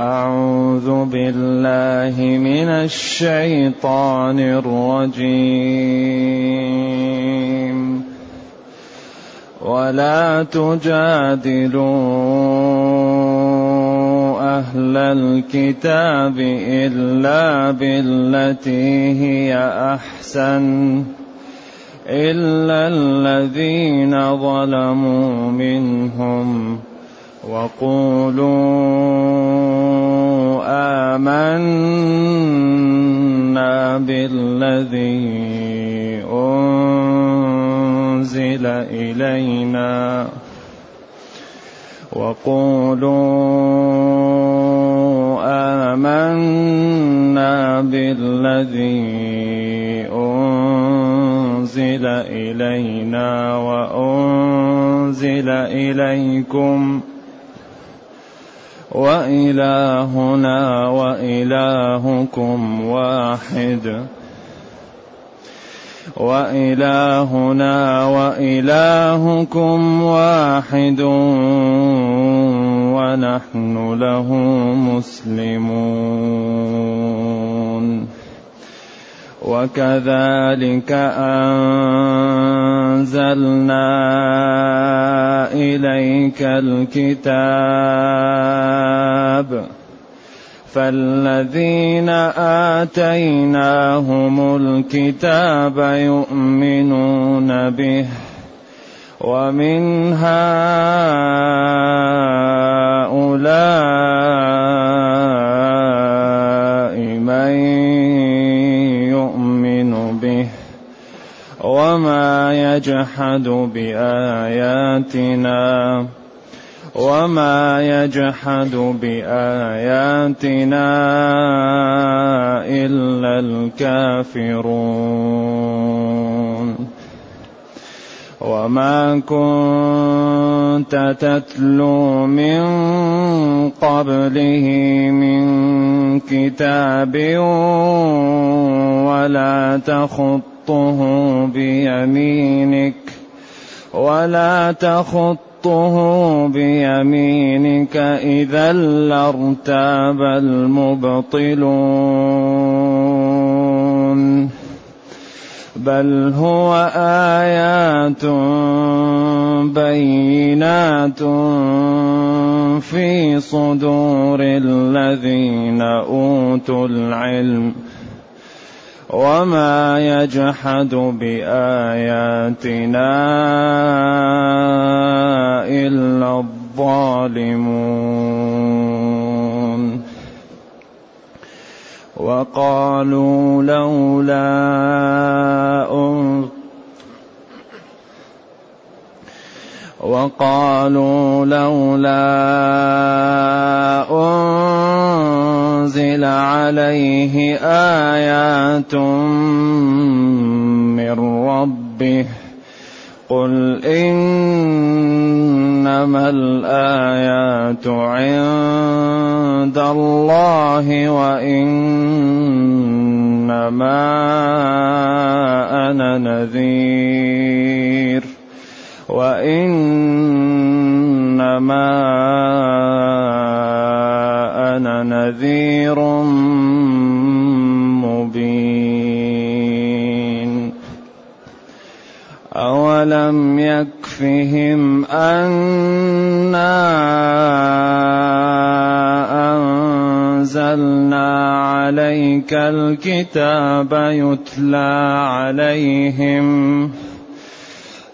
أعوذ بالله من الشيطان الرجيم. ولا تجادلوا أهل الكتاب إلا بالتي هي أحسن إلا الذين ظلموا منهم. وقولوا آمنا بالذي أنزل إلينا. وقولوا آمنا بالذي أنزل إلينا وأنزل إليكم ۖ. وإلهنا وإلهكم واحد. وإلهنا وإلهكم واحد ونحن له مسلمون. وكذلك أنزلنا إليك الكتاب فالذين آتيناهم الكتاب يؤمنون به ومن هؤلاء وما يجحد بآياتنا. وما يجحد بآياتنا إلا الكافرون. وما كنت تتلو من قبله من كتاب ولا تخطه بيمينك ولا تخطه بيمينك إذا لارتاب المبطلون. بل هو آيات بينات في صدور الذين أوتوا العلم. وما يجحد بآياتنا إلا الظالمون. وقالوا لولا وقالوا لولا أنزل عليه آيات من ربه قل إنما الآيات عند الله وإنما أنا نذير. وإنما أنا نذير مبين. أولم يكفهم أنا أنزلنا عليك الكتاب يتلى عليهم ۖ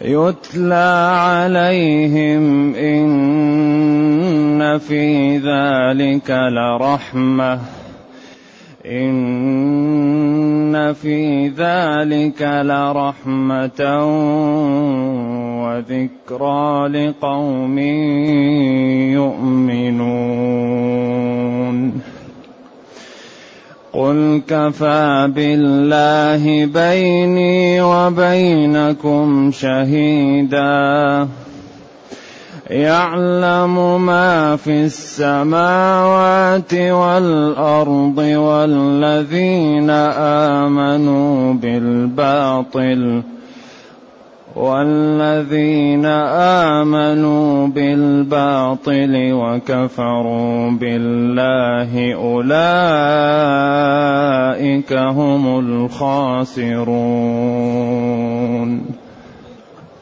يتلى عليهم إن في ذلك لرحمة إن في ذلك لرحمة وذكرى لقوم يؤمنون قل كفى بالله بيني وبينكم شهيدا يعلم ما في السماوات والارض والذين امنوا بالباطل والذين آمنوا بالباطل وكفروا بالله أولئك هم الخاسرون.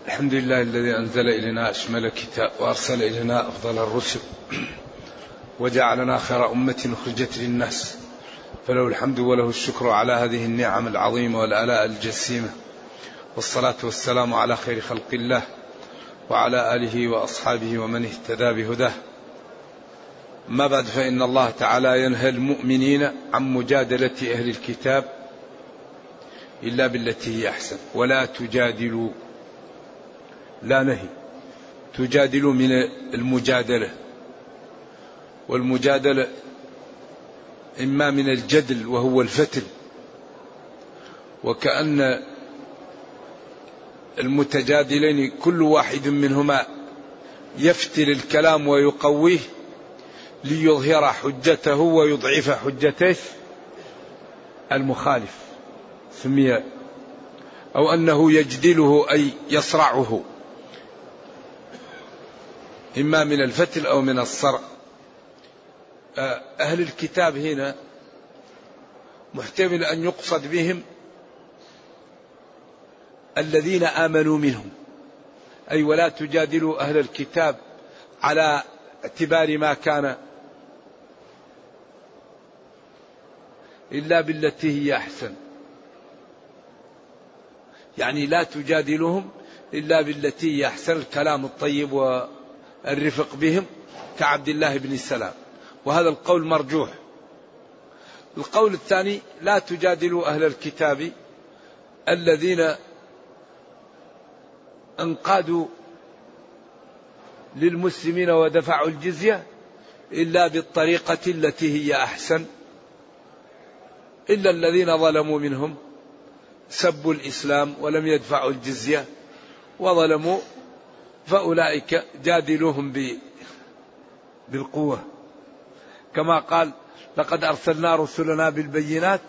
الحمد لله الذي أنزل إلينا أشمل كتاب وأرسل إلينا أفضل الرسل وجعلنا خير أمة أخرجت للناس. فله الحمد وله الشكر على هذه النعم العظيمة والآلاء الجسيمة. والصلاة والسلام على خير خلق الله وعلى آله وأصحابه ومن اهتدى بهداه. ما بعد فإن الله تعالى ينهى المؤمنين عن مجادلة أهل الكتاب إلا بالتي هي أحسن. ولا تجادلوا لا نهي تجادلوا من المجادلة. والمجادلة إما من الجدل وهو الفتل وكأن المتجادلين كل واحد منهما يفتل الكلام ويقويه ليظهر حجته ويضعف حجته المخالف سمي أو أنه يجدله أي يصرعه إما من الفتل أو من الصرع. أهل الكتاب هنا محتمل أن يقصد بهم الذين آمنوا منهم. أي ولا تجادلوا أهل الكتاب على اعتبار ما كان إلا بالتي هي أحسن. يعني لا تجادلهم إلا بالتي هي أحسن الكلام الطيب والرفق بهم كعبد الله بن السلام. وهذا القول مرجوح. القول الثاني لا تجادلوا أهل الكتاب الذين انقادوا للمسلمين ودفعوا الجزية إلا بالطريقة التي هي أحسن. إلا الذين ظلموا منهم سبوا الإسلام ولم يدفعوا الجزية وظلموا فأولئك جادلوهم بالقوة. كما قال لقد أرسلنا رسلنا بالبينات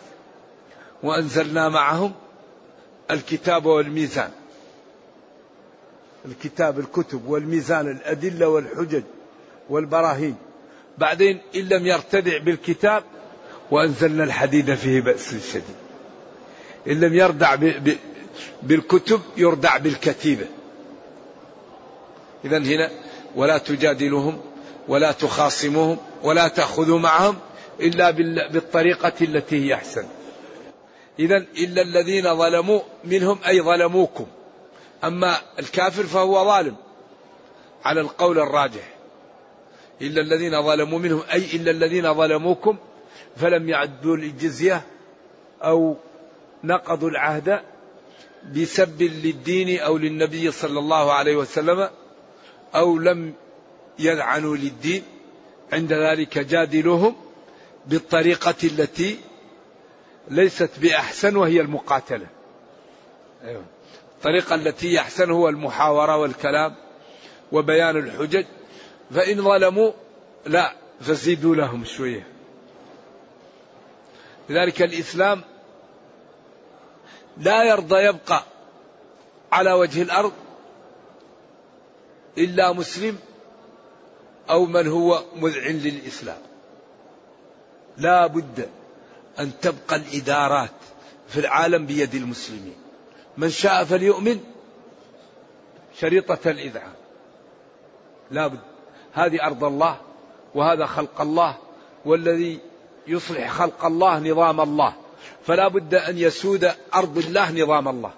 وأنزلنا معهم الكتاب والميزان الكتاب الكتب والميزان الأدلة والحجج والبراهين. بعدين إن لم يرتدع بالكتاب وأنزلنا الحديد فيه بأس شديد. إن لم يردع بالكتب يردع بالكتيبة. إذا هنا ولا تجادلهم ولا تخاصموهم ولا تأخذوا معهم إلا بالطريقة التي هي أحسن. إذا إلا الذين ظلموا منهم أي ظلموكم. أما الكافر فهو ظالم على القول الراجح. إلا الذين ظلموا منهم أي إلا الذين ظلموكم فلم يعدوا الجزية أو نقضوا العهد بسب للدين أو للنبي صلى الله عليه وسلم أو لم يلعنوا للدين. عند ذلك جادلوهم بالطريقة التي ليست بأحسن وهي المقاتلة. أيوة. الطريقة التي يحسن هو المحاورة والكلام وبيان الحجج فإن ظلموا لا فزيدوا لهم شوية. لذلك الإسلام لا يرضى يبقى على وجه الأرض إلا مسلم أو من هو مذعن للإسلام. لا بد أن تبقى الإدارات في العالم بيد المسلمين. من شاء فليؤمن. شريطة الإذعان. لا بد. هذه أرض الله وهذا خلق الله والذي يصلح خلق الله نظام الله. فلا بد أن يسود أرض الله نظام الله.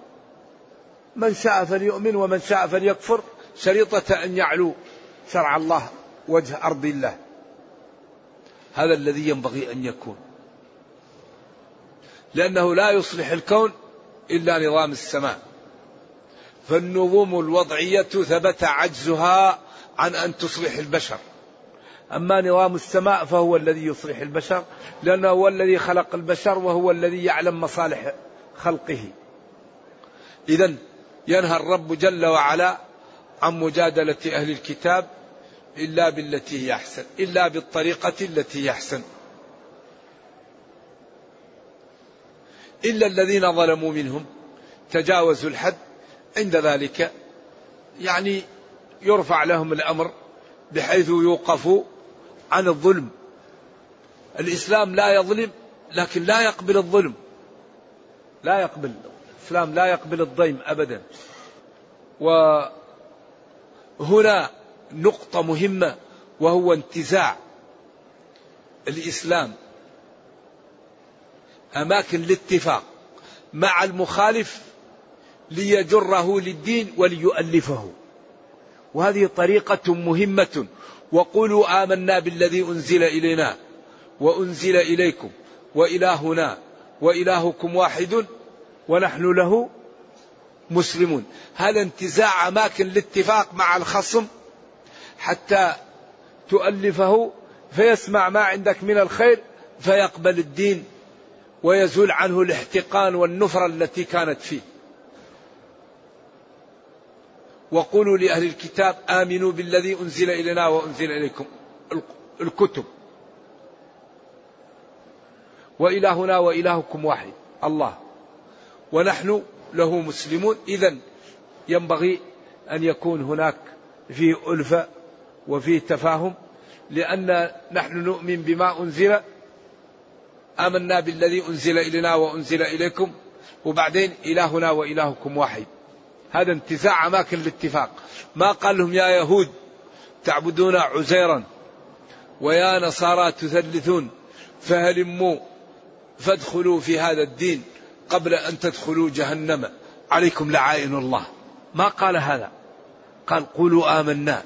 من شاء فليؤمن ومن شاء فليكفر. شريطة أن يعلو شرع الله وجه أرض الله. هذا الذي ينبغي أن يكون. لأنه لا يصلح الكون إلا نظام السماء. فالنظم الوضعية ثبت عجزها عن أن تصلح البشر. أما نظام السماء فهو الذي يصلح البشر لأنه هو الذي خلق البشر وهو الذي يعلم مصالح خلقه. إذا ينهى الرب جل وعلا عن مجادلة أهل الكتاب إلا بالتي هي أحسن إلا بالطريقة التي هي أحسن. إلا الذين ظلموا منهم. تجاوزوا الحد عند ذلك. يعني يرفع لهم الأمر بحيث يوقفوا عن الظلم. الإسلام لا يظلم لكن لا يقبل الظلم. لا يقبل. الإسلام لا يقبل الضيم أبدا. وهنا نقطة مهمة وهو انتزاع الإسلام. أماكن الاتفاق مع المخالف ليجره للدين وليؤلفه. وهذه طريقة مهمة. وقولوا آمنا بالذي أنزل إلينا وأنزل إليكم وإلهنا وإلهكم واحد ونحن له مسلمون. هذا انتزاع أماكن الاتفاق مع الخصم حتى تؤلفه فيسمع ما عندك من الخير فيقبل الدين ويزول عنه الاحتقان والنفرة التي كانت فيه. وقولوا لأهل الكتاب آمنوا بالذي أنزل إلينا وأنزل إليكم. الكتب. وإلهنا وإلهكم واحد الله. ونحن له مسلمون. إذا ينبغي أن يكون هناك فيه ألفة وفيه تفاهم لأن نحن نؤمن بما أنزل آمنا بالذي أنزل إلينا وأنزل إليكم وبعدين إلهنا وإلهكم واحد. هذا انتزاع أماكن الاتفاق. ما قال لهم يا يهود تعبدون عزيرا ويا نصارى تثلثون فهلموا فادخلوا في هذا الدين قبل أن تدخلوا جهنم. عليكم لعائن الله. ما قال هذا؟ قال قولوا آمنا.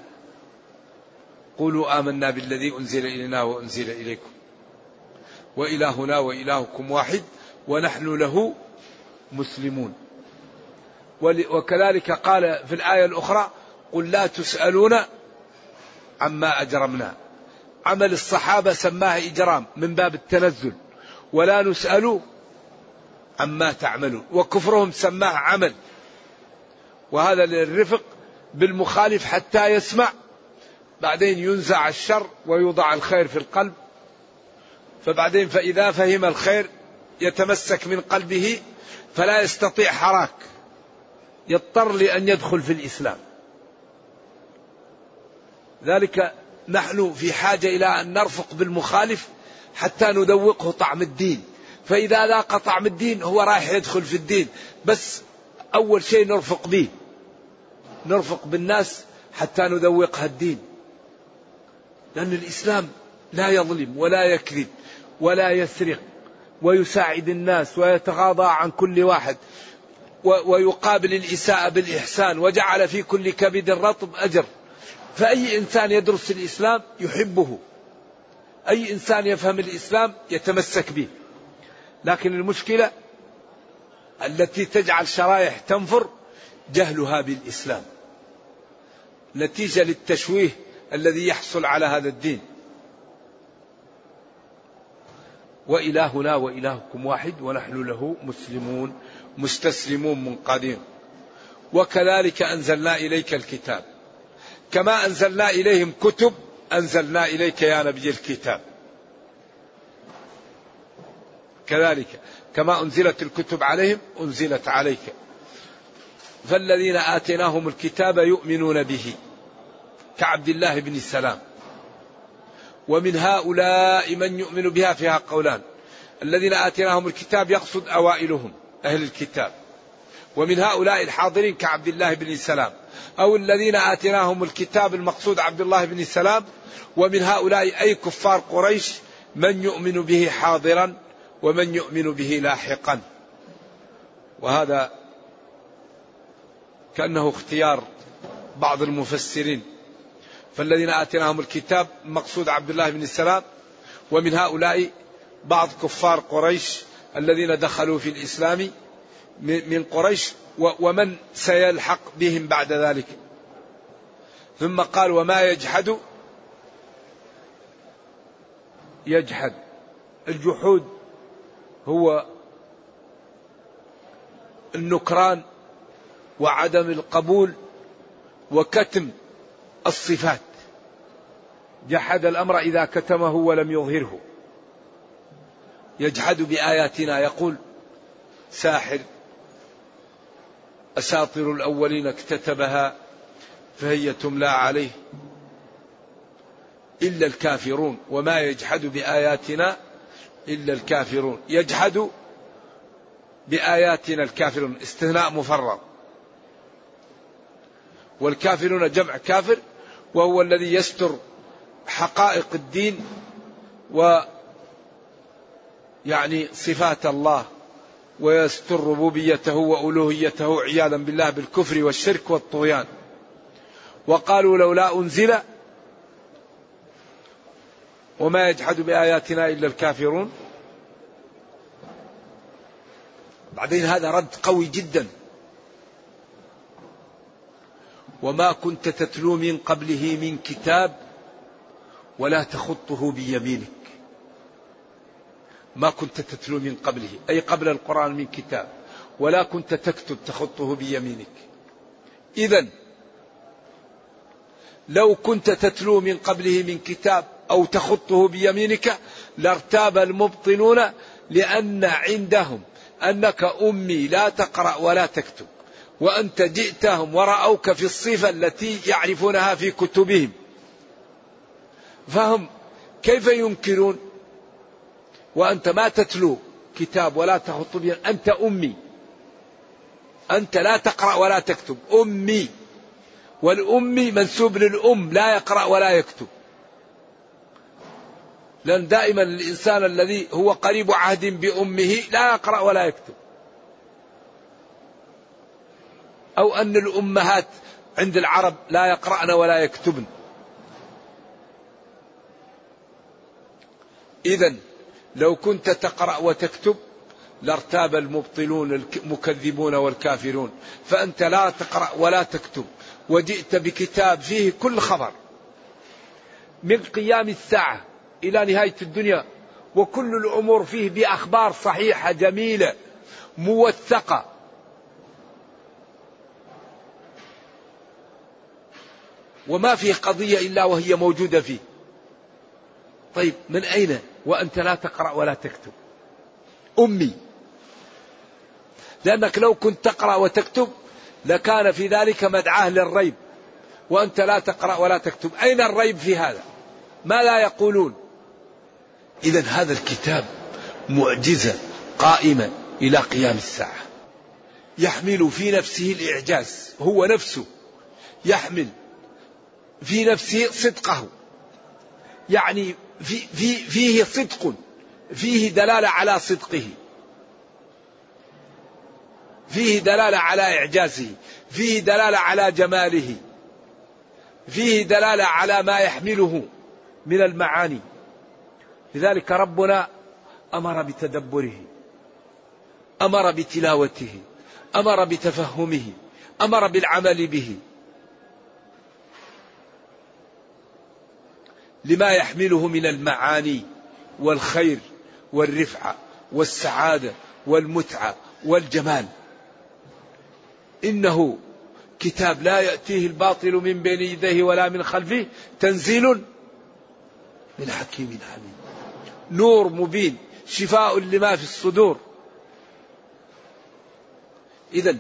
قولوا آمنا بالذي أنزل إلينا وأنزل إليكم. وإلهنا وإلهكم واحد ونحن له مسلمون. وكذلك قال في الآية الأخرى قل لا تسألون عما أجرمنا. عمل الصحابة سماه إجرام من باب التنزل. ولا نسأل عما تعملون. وكفرهم سماه عمل. وهذا للرفق بالمخالف حتى يسمع. بعدين ينزع الشر ويوضع الخير في القلب. فبعدين فإذا فهم الخير يتمسك من قلبه فلا يستطيع حراك. يضطر لأن يدخل في الإسلام. ذلك نحن في حاجة إلى أن نرفق بالمخالف حتى نذوقه طعم الدين. فإذا ذاق طعم الدين هو رايح يدخل في الدين. بس أول شيء نرفق به. نرفق بالناس حتى نذوقها الدين. لأن الإسلام لا يظلم ولا يكذب. ولا يسرق ويساعد الناس ويتغاضى عن كل واحد ويقابل الإساءة بالإحسان وجعل في كل كبد رطب أجر. فأي إنسان يدرس الإسلام يحبه. أي إنسان يفهم الإسلام يتمسك به. لكن المشكلة التي تجعل شرائح تنفر جهلها بالإسلام. نتيجة للتشويه الذي يحصل على هذا الدين. وإلهنا وإلهكم واحد ونحن له مسلمون مستسلمون منقادين. وكذلك أنزلنا إليك الكتاب. كما أنزلنا إليهم كتب أنزلنا إليك يا نبي الكتاب. كذلك كما أنزلت الكتب عليهم أنزلت عليك. فالذين آتيناهم الكتاب يؤمنون به. كعبد الله بن السلام. ومن هؤلاء من يؤمن بها فيها قولان. الذين آتيناهم الكتاب يقصد أوائلهم أهل الكتاب. ومن هؤلاء الحاضرين كعبد الله بن سلام. أو الذين آتيناهم الكتاب المقصود عبد الله بن سلام. ومن هؤلاء أي كفار قريش من يؤمن به حاضرا ومن يؤمن به لاحقا. وهذا كأنه اختيار بعض المفسرين. فالذين آتيناهم الكتاب مقصود عبد الله بن السلام ومن هؤلاء بعض كفار قريش الذين دخلوا في الإسلام من قريش ومن سيلحق بهم بعد ذلك. ثم قال وما يجحد يجحد. الجحود هو النكران وعدم القبول وكتم الصفات. جحد الأمر إذا كتمه ولم يظهره. يجحد بآياتنا يقول ساحر أساطر الأولين اكتتبها فهي تملى عليه. إلا الكافرون وما يجحد بآياتنا إلا الكافرون. يجحد بآياتنا الكافرون استثناء مفرغ والكافرون جمع كافر وهو الذي يستر حقائق الدين و يعني صفات الله ويستر ربوبيته وألوهيته عياذا بالله بالكفر والشرك والطغيان. وقالوا لولا أنزل وما يجحد بآياتنا إلا الكافرون. بعدين هذا رد قوي جدا. وما كنت تتلو من قبله من كتاب ولا تخطه بيمينك. ما كنت تتلو من قبله أي قبل القرآن من كتاب ولا كنت تكتب تخطه بيمينك. إذا لو كنت تتلو من قبله من كتاب أو تخطه بيمينك لارتاب المبطلون لأن عندهم أنك أمي لا تقرأ ولا تكتب. وأنت جئتهم ورأوك في الصفة التي يعرفونها في كتبهم. فهم كيف ينكرون؟ وأنت ما تتلو كتاب ولا تخط به. أنت أمي. أنت لا تقرأ ولا تكتب. أمي. والأمي منسوب للأم لا يقرأ ولا يكتب. لأن دائما الإنسان الذي هو قريب عهد بأمه لا يقرأ ولا يكتب. أو أن الأمهات عند العرب لا يقرأن ولا يكتبن. إذا لو كنت تقرأ وتكتب لارتاب المبطلون المكذبون والكافرون. فأنت لا تقرأ ولا تكتب. وجئت بكتاب فيه كل خبر. من قيام الساعة إلى نهاية الدنيا. وكل الأمور فيه بأخبار صحيحة جميلة موثقة. وما فيه قضية إلا وهي موجودة فيه. طيب من أين؟ وأنت لا تقرأ ولا تكتب. أمي. لأنك لو كنت تقرأ وتكتب لكان في ذلك مدعاة للريب. وأنت لا تقرأ ولا تكتب. أين الريب في هذا؟ ما لا يقولون. إذا هذا الكتاب معجزة قائمة إلى قيام الساعة. يحمل في نفسه الإعجاز. هو نفسه يحمل في نفسه صدقه. يعني في في فيه صدق فيه دلالة على صدقه. فيه دلالة على إعجازه فيه دلالة على جماله فيه دلالة على ما يحمله من المعاني. لذلك ربنا أمر بتدبره أمر بتلاوته أمر بتفهمه أمر بالعمل به. لما يحمله من المعاني والخير والرفعة والسعادة والمتعة والجمال. إنه كتاب لا يأتيه الباطل من بين يديه ولا من خلفه تنزيل من حكيم حميد. نور مبين شفاء لما في الصدور. اذا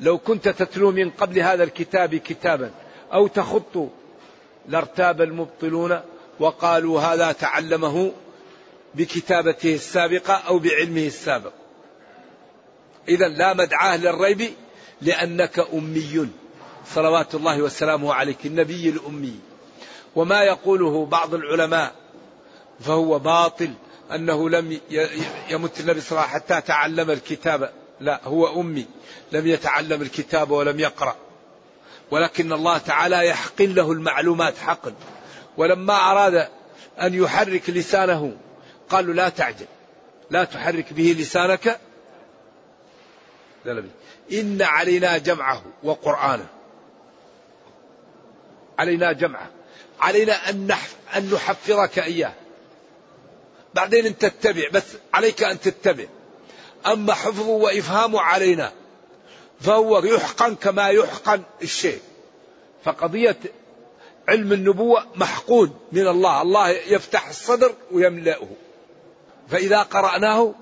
لو كنت تتلو من قبل هذا الكتاب كتابا أو تخط لارتاب المبطلون وقالوا هذا تعلمه بكتابته السابقة أو بعلمه السابق. إذا لا مدعاة للريب لأنك أمي. صلوات الله وسلامه عليك النبي الأمي. وما يقوله بعض العلماء فهو باطل أنه لم يمت النبي صلى الله عليه وسلم حتى تعلم الكتاب. لا هو أمي لم يتعلم الكتاب ولم يقرأ. ولكن الله تعالى يحقن له المعلومات حقا. ولما أراد أن يحرك لسانه قالوا لا تعجل. لا تحرك به لسانك. إن علينا جمعه وقرآنه. علينا جمعه. علينا أن أن نحفظك إياه. بعدين أنت تتبع بس عليك أن تتبع. أما حفظه وإفهامه علينا. فهو يحقن كما يحقن الشيء. فقضية علم النبوة محقون من الله. الله يفتح الصدر ويملأه. فإذا قرأناه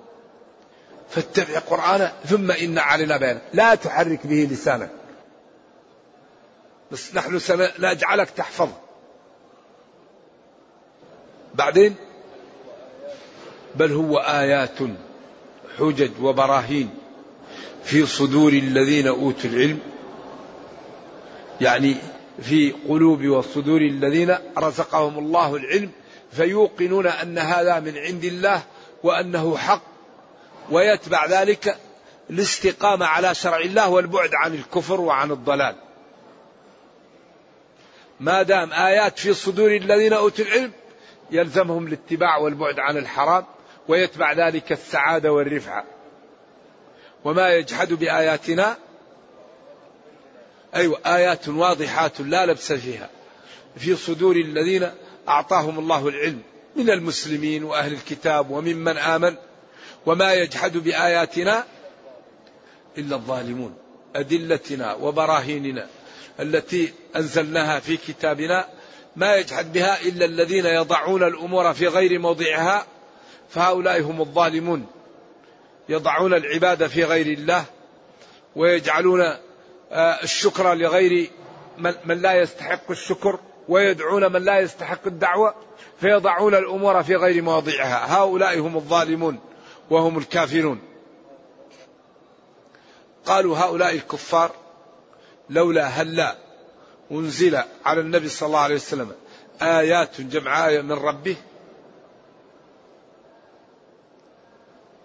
فاتبع قرآنه ثم إن علينا بيانه. لا تحرك به لسانك. بس نحن سنجعلك تحفظ. بعدين بل هو آيات حجج وبراهين. في صدور الذين أوتوا العلم يعني في قلوب وصدور الذين رزقهم الله العلم فيوقنون أن هذا من عند الله وأنه حق ويتبع ذلك الاستقامة على شرع الله والبعد عن الكفر وعن الضلال. ما دام آيات في صدور الذين أوتوا العلم يلزمهم الاتباع والبعد عن الحرام ويتبع ذلك السعادة والرفعة. وما يجحد بآياتنا. أيوة آيات واضحات لا لبس فيها. في صدور الذين أعطاهم الله العلم من المسلمين وأهل الكتاب وممن آمن. وما يجحد بآياتنا إلا الظالمون أدلتنا وبراهيننا التي أنزلناها في كتابنا. ما يجحد بها إلا الذين يضعون الأمور في غير موضعها فهؤلاء هم الظالمون. يضعون العبادة في غير الله ويجعلون آه، الشكر لغير من لا يستحق الشكر ويدعون من لا يستحق الدعوة فيضعون الأمور في غير مواضعها. هؤلاء هم الظالمون وهم الكافرون. قالوا هؤلاء الكفار لولا هلا أنزل على النبي صلى الله عليه وسلم آيات جمع آية من ربه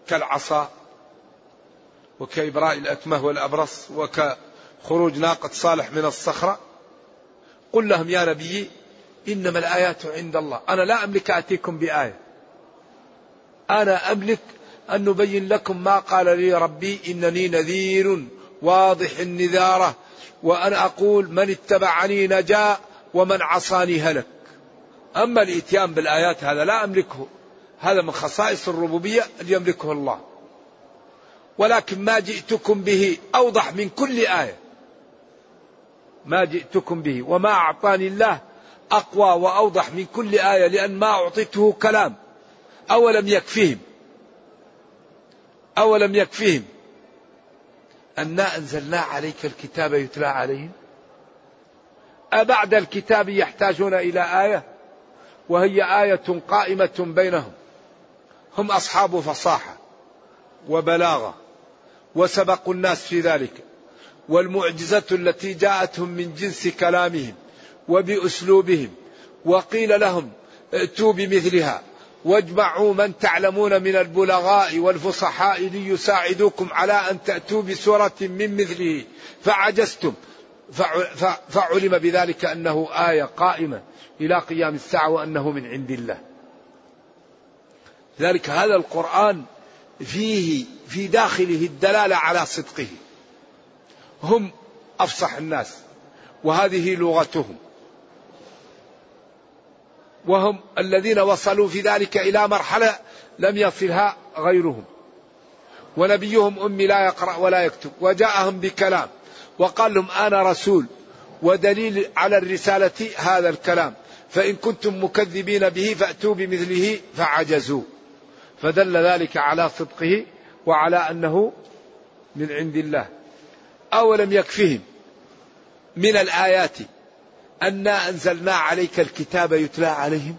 كالعصا وكإبراء الأكمه والأبرص وكخروج ناقة صالح من الصخرة. قل لهم يا نبي إنما الآيات عند الله. أنا لا أملك أتيكم بآية. أنا أملك أن نبين لكم ما قال لي ربي إنني نذير واضح النذارة. وأنا أقول من اتبعني نجا ومن عصاني هلك. أما الإتيان بالآيات هذا لا أملكه. هذا من خصائص الربوبية اللي يملكه الله. ولكن ما جئتكم به أوضح من كل آية. ما جئتكم به وما أعطاني الله أقوى وأوضح من كل آية لأن ما أعطيته كلام. أولم يكفيهم؟ أولم يكفيهم أنا أنزلنا عليك الكتاب يتلى عليهم؟ أبعد الكتاب يحتاجون إلى آية وهي آية قائمة بينهم. هم أصحاب فصاحة وبلاغة وسبقوا الناس في ذلك والمعجزة التي جاءتهم من جنس كلامهم وبأسلوبهم وقيل لهم ائتوا بمثلها واجمعوا من تعلمون من البلغاء والفصحاء ليساعدوكم على أن تأتوا بسورة من مثله فعجزتم. فعلم بذلك أنه آية قائمة إلى قيام الساعة وأنه من عند الله. ذلك هذا القرآن فيه في داخله الدلالة على صدقه. هم أفصح الناس وهذه لغتهم. وهم الذين وصلوا في ذلك إلى مرحلة لم يصلها غيرهم. ونبيهم أمي لا يقرأ ولا يكتب وجاءهم بكلام وقال لهم أنا رسول ودليل على الرسالة هذا الكلام. فإن كنتم مكذبين به فأتوا بمثله فعجزوا فدل ذلك على صدقه وعلى أنه من عند الله. أولم يكفهم من الآيات أنا أنزلنا عليك الكتاب يتلى عليهم؟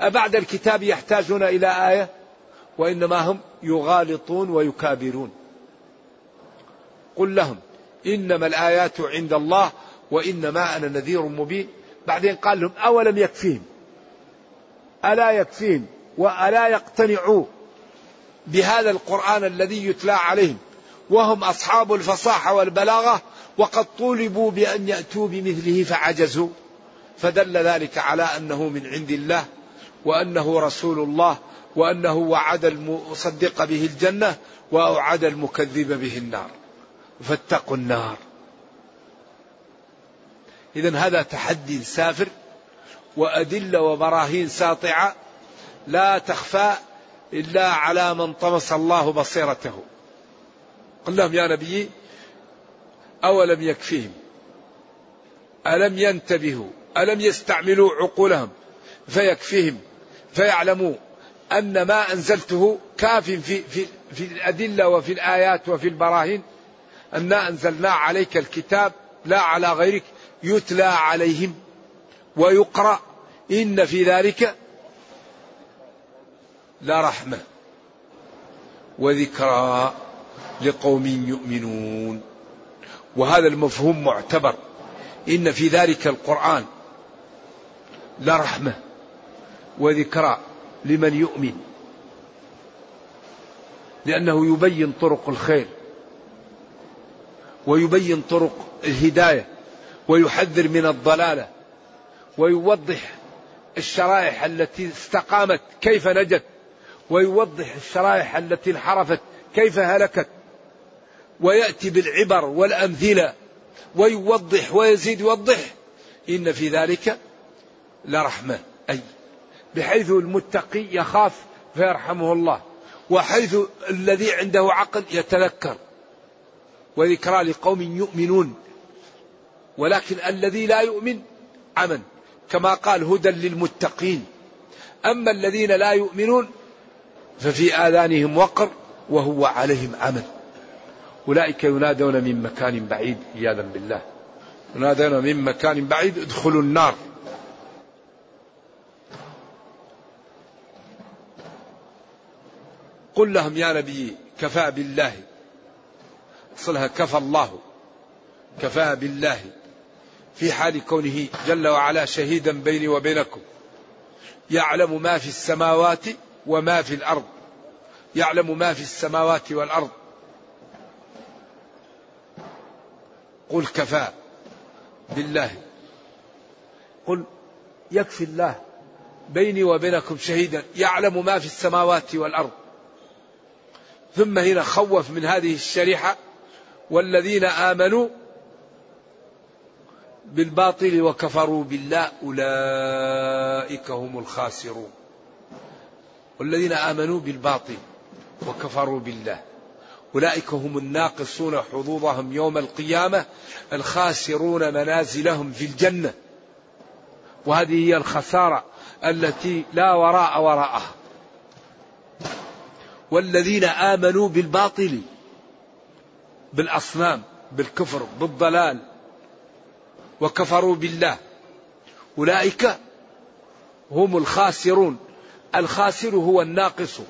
أبعد الكتاب يحتاجون إلى آية؟ وإنما هم يغالطون ويكابرون. قل لهم إنما الآيات عند الله وإنما أنا نذير مبين. بعدين قال لهم أولم يكفيهم؟ ألا يكفيهم؟ وألا يقتنعوا بهذا القرآن الذي يتلى عليهم. وهم أصحاب الفصاحة والبلاغة وقد طولبوا بأن يأتوا بمثله فعجزوا. فدل ذلك على أنه من عند الله وأنه رسول الله وأنه وعد المصدق به الجنة وأوعد المكذب به النار. فاتقوا النار. إذا هذا تحدي سافر وأدلة وبراهين ساطعة لا تخفى إلا على من طمس الله بصيرته. قل لهم يا نبي أولم يكفيهم؟ ألم ينتبهوا؟ ألم يستعملوا عقولهم فيكفيهم؟ فيعلموا أن ما أنزلته كاف في, في في الأدلة وفي الآيات وفي البراهين أنا أنزلنا عليك الكتاب لا على غيرك يتلى عليهم ويقرأ إن في ذلك لرحمة وذكرى لقوم يؤمنون. وهذا المفهوم معتبر. إن في ذلك القرآن لرحمة وذكرى لمن يؤمن. لأنه يبين طرق الخير ويبين طرق الهداية ويحذر من الضلالة ويوضح الشرائح التي استقامت كيف نجت. ويوضح الشرائح التي انحرفت كيف هلكت؟ ويأتي بالعبر والأمثلة ويوضح ويزيد يوضح. إن في ذلك لرحمة أي بحيث المتقي يخاف فيرحمه الله وحيث الذي عنده عقل يتذكر. وذكرى لقوم يؤمنون ولكن الذي لا يؤمن عمن كما قال هدى للمتقين. أما الذين لا يؤمنون ففي آذانهم وقر وهو عليهم عمل أولئك ينادون من مكان بعيد عياذا بالله. ينادون من مكان بعيد ادخلوا النار. قل لهم يا نبي كفى بالله. أصلها كفى الله. كفى بالله. في حال كونه جل وعلا شهيدا بيني وبينكم. يعلم ما في السماوات وما في الأرض. يعلم ما في السماوات والأرض. قل كفى بالله. قل يكفي الله بيني وبينكم شهيدا. يعلم ما في السماوات والأرض. ثم هنا خوف من هذه الشريحة. والذين آمنوا بالباطل وكفروا بالله أولئك هم الخاسرون. والذين آمنوا بالباطل وكفروا بالله. أولئك هم الناقصون حظوظهم يوم القيامة الخاسرون منازلهم في الجنة. وهذه هي الخسارة التي لا وراء وراءها. والذين آمنوا بالباطل بالأصنام بالكفر بالضلال وكفروا بالله. أولئك هم الخاسرون. الخاسر هو الناقص.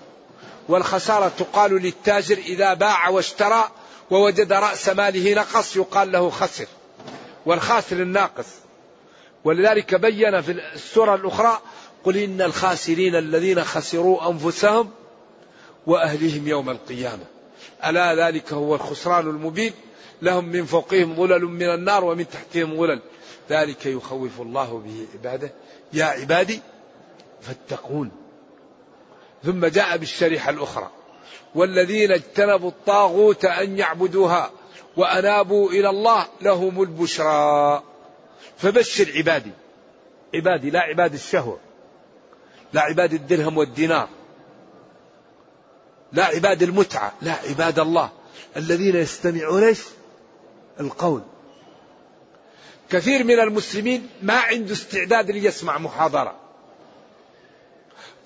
والخسارة تقال للتاجر إذا باع واشترى ووجد رأس ماله نقص يقال له خسر. والخاسر الناقص. ولذلك بين في السورة الأخرى قل إن الخاسرين الذين خسروا أنفسهم وأهلهم يوم القيامة. ألا ذلك هو الخسران المبين؟ لهم من فوقهم ظلل من النار ومن تحتهم ظلل. ذلك يخوف الله به عباده. يا عبادي فاتقون. ثم جاء بالشريحة الأخرى. والذين اجتنبوا الطاغوت أن يعبدوها وأنابوا إلى الله لهم البشرى. فبشر عبادي. عبادي لا عباد الشهوة. لا عباد الدرهم والدينار. لا عباد المتعة. لا عباد الله. الذين يستمعون القول. كثير من المسلمين ما عنده استعداد ليسمع محاضرة.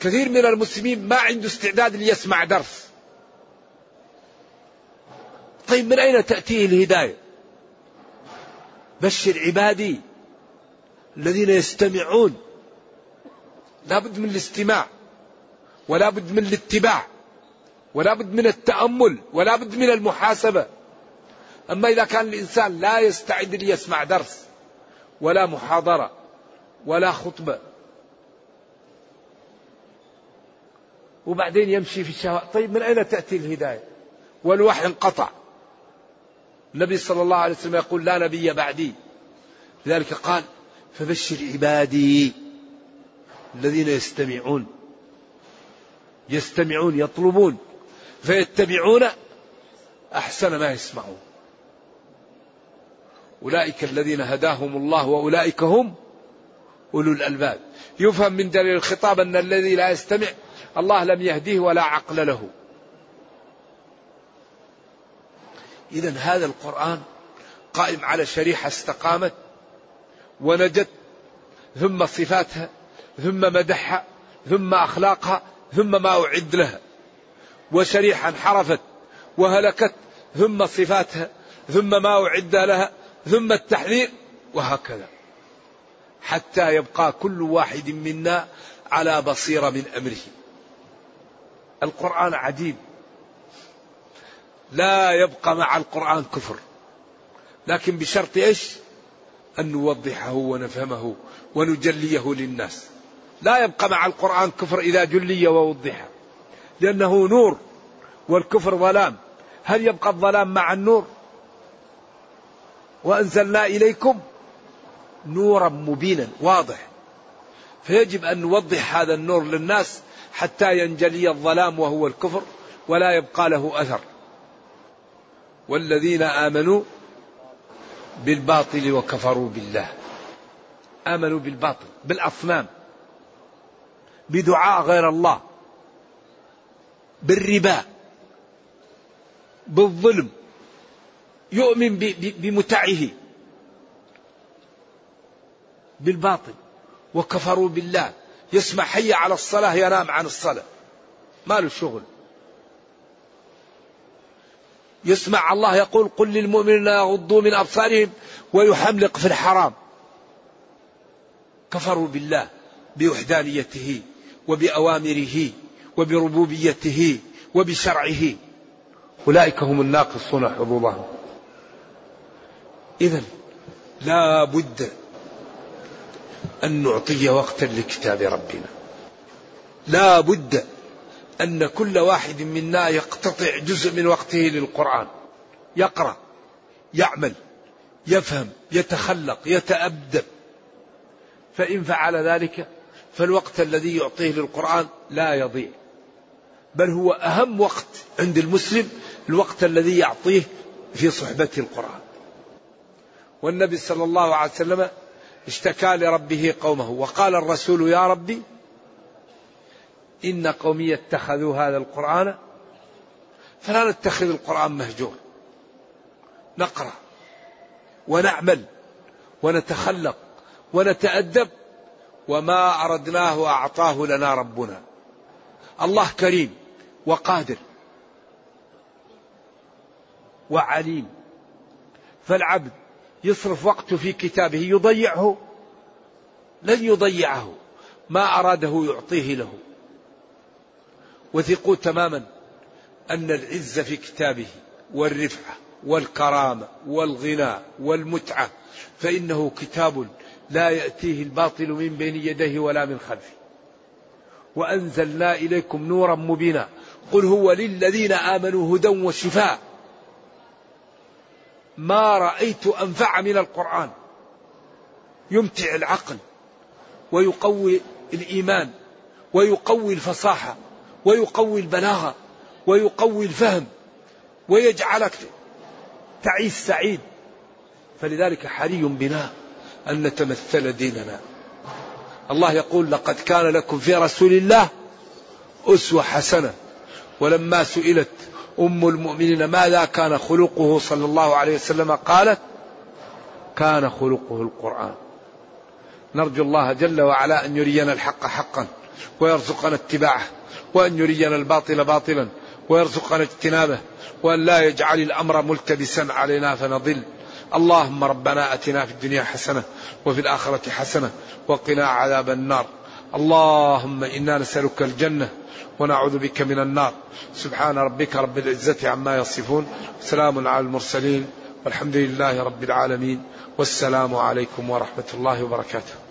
كثير من المسلمين ما عنده استعداد ليسمع درس. طيب من أين تأتيه الهداية؟ بشر عبادي الذين يستمعون. لا بد من الاستماع ولا بد من الاتباع ولا بد من التأمل ولا بد من المحاسبة. أما إذا كان الإنسان لا يستعد ليسمع درس ولا محاضرة ولا خطبة وبعدين يمشي في الشهوات طيب من أين تأتي الهداية؟ والوحي انقطع. النبي صلى الله عليه وسلم يقول لا نبي بعدي. لذلك قال فبشر عبادي الذين يستمعون. يستمعون يطلبون. فيتبعون أحسن ما يسمعون. أولئك الذين هداهم الله وأولئك هم أولو الألباب. يفهم من دليل الخطاب أن الذي لا يستمع الله لم يهديه ولا عقل له. إذا هذا القرآن قائم على شريحة استقامت ونجت ثم صفاتها ثم مدحها ثم أخلاقها ثم ما أعد لها. وشريحة انحرفت وهلكت ثم صفاتها ثم ما أعد لها ثم التحذير وهكذا. حتى يبقى كل واحد منا على بصيرة من أمره. القرآن عجيب لا يبقى مع القرآن كفر. لكن بشرط إيش؟ أن نوضحه ونفهمه ونجليه للناس. لا يبقى مع القرآن كفر إذا جلي ووضح. لأنه نور والكفر ظلام. هل يبقى الظلام مع النور؟ وأنزلنا إليكم نورا مبينا واضح. فيجب أن نوضح هذا النور للناس حتى ينجلي الظلام وهو الكفر ولا يبقى له أثر. والذين آمنوا بالباطل وكفروا بالله. آمنوا بالباطل بالأصنام بدعاء غير الله بالربا بالظلم يؤمن بمتعه بالباطل وكفروا بالله. يسمع حي على الصلاة ينام عن الصلاة. ما له شغل يسمع الله يقول قل للمؤمنين يغضوا من أبصارهم ويحملق في الحرام. كفروا بالله بوحدانيته وبأوامره وبربوبيته وبشرعه. أولئك هم الناقصون حظوظهم. إذا لا بد أن نعطي وقتا لكتاب ربنا. لا بد أن كل واحد منا يقتطع جزء من وقته للقرآن. يقرأ يعمل يفهم يتخلق يتأدب فإن فعل ذلك فالوقت الذي يعطيه للقرآن لا يضيع. بل هو أهم وقت عند المسلم الوقت الذي يعطيه في صحبة القرآن. والنبي صلى الله عليه وسلم اشتكى لربه قومه. وقال الرسول يا ربي إن قومي اتخذوا هذا القرآن فلا نتخذ القرآن مهجور نقرأ ونعمل ونتخلق ونتأدب وما أردناه أعطاه لنا ربنا. الله كريم وقادر وعليم فالعبد يصرف وقته في كتابه يضيعه. لن يضيعه. ما أراده يعطيه له. وثقوا تماما أن العز في كتابه والرفعة والكرامة والغنى والمتعة فإنه كتاب لا يأتيه الباطل من بين يديه ولا من خلفه. وأنزلنا إليكم نورا مبينا. قل هو للذين آمنوا هدى وشفاء. ما رأيت أنفع من القرآن. يمتع العقل ويقوي الإيمان ويقوي الفصاحة ويقوي البلاغة ويقوي الفهم ويجعلك تعيش سعيد. فلذلك حري بنا أن نتمثل ديننا. الله يقول لقد كان لكم في رسول الله أسوة حسنة. ولما سئلت أم المؤمنين ماذا كان خلقه صلى الله عليه وسلم؟ قالت كان خلقه القرآن. نرجو الله جل وعلا أن يرينا الحق حقا ويرزقنا اتباعه وأن يرينا الباطل باطلا ويرزقنا اجتنابه وأن لا يجعل الأمر ملتبسا علينا فنضل. اللهم ربنا أتنا في الدنيا حسنة وفي الآخرة حسنة وقنا عذاب النار. اللهم إنا نسألك الجنة ونعوذ بك من النار. سبحان ربك رب العزة عما يصفون. سلام على المرسلين. والحمد لله رب العالمين. والسلام عليكم ورحمة الله وبركاته.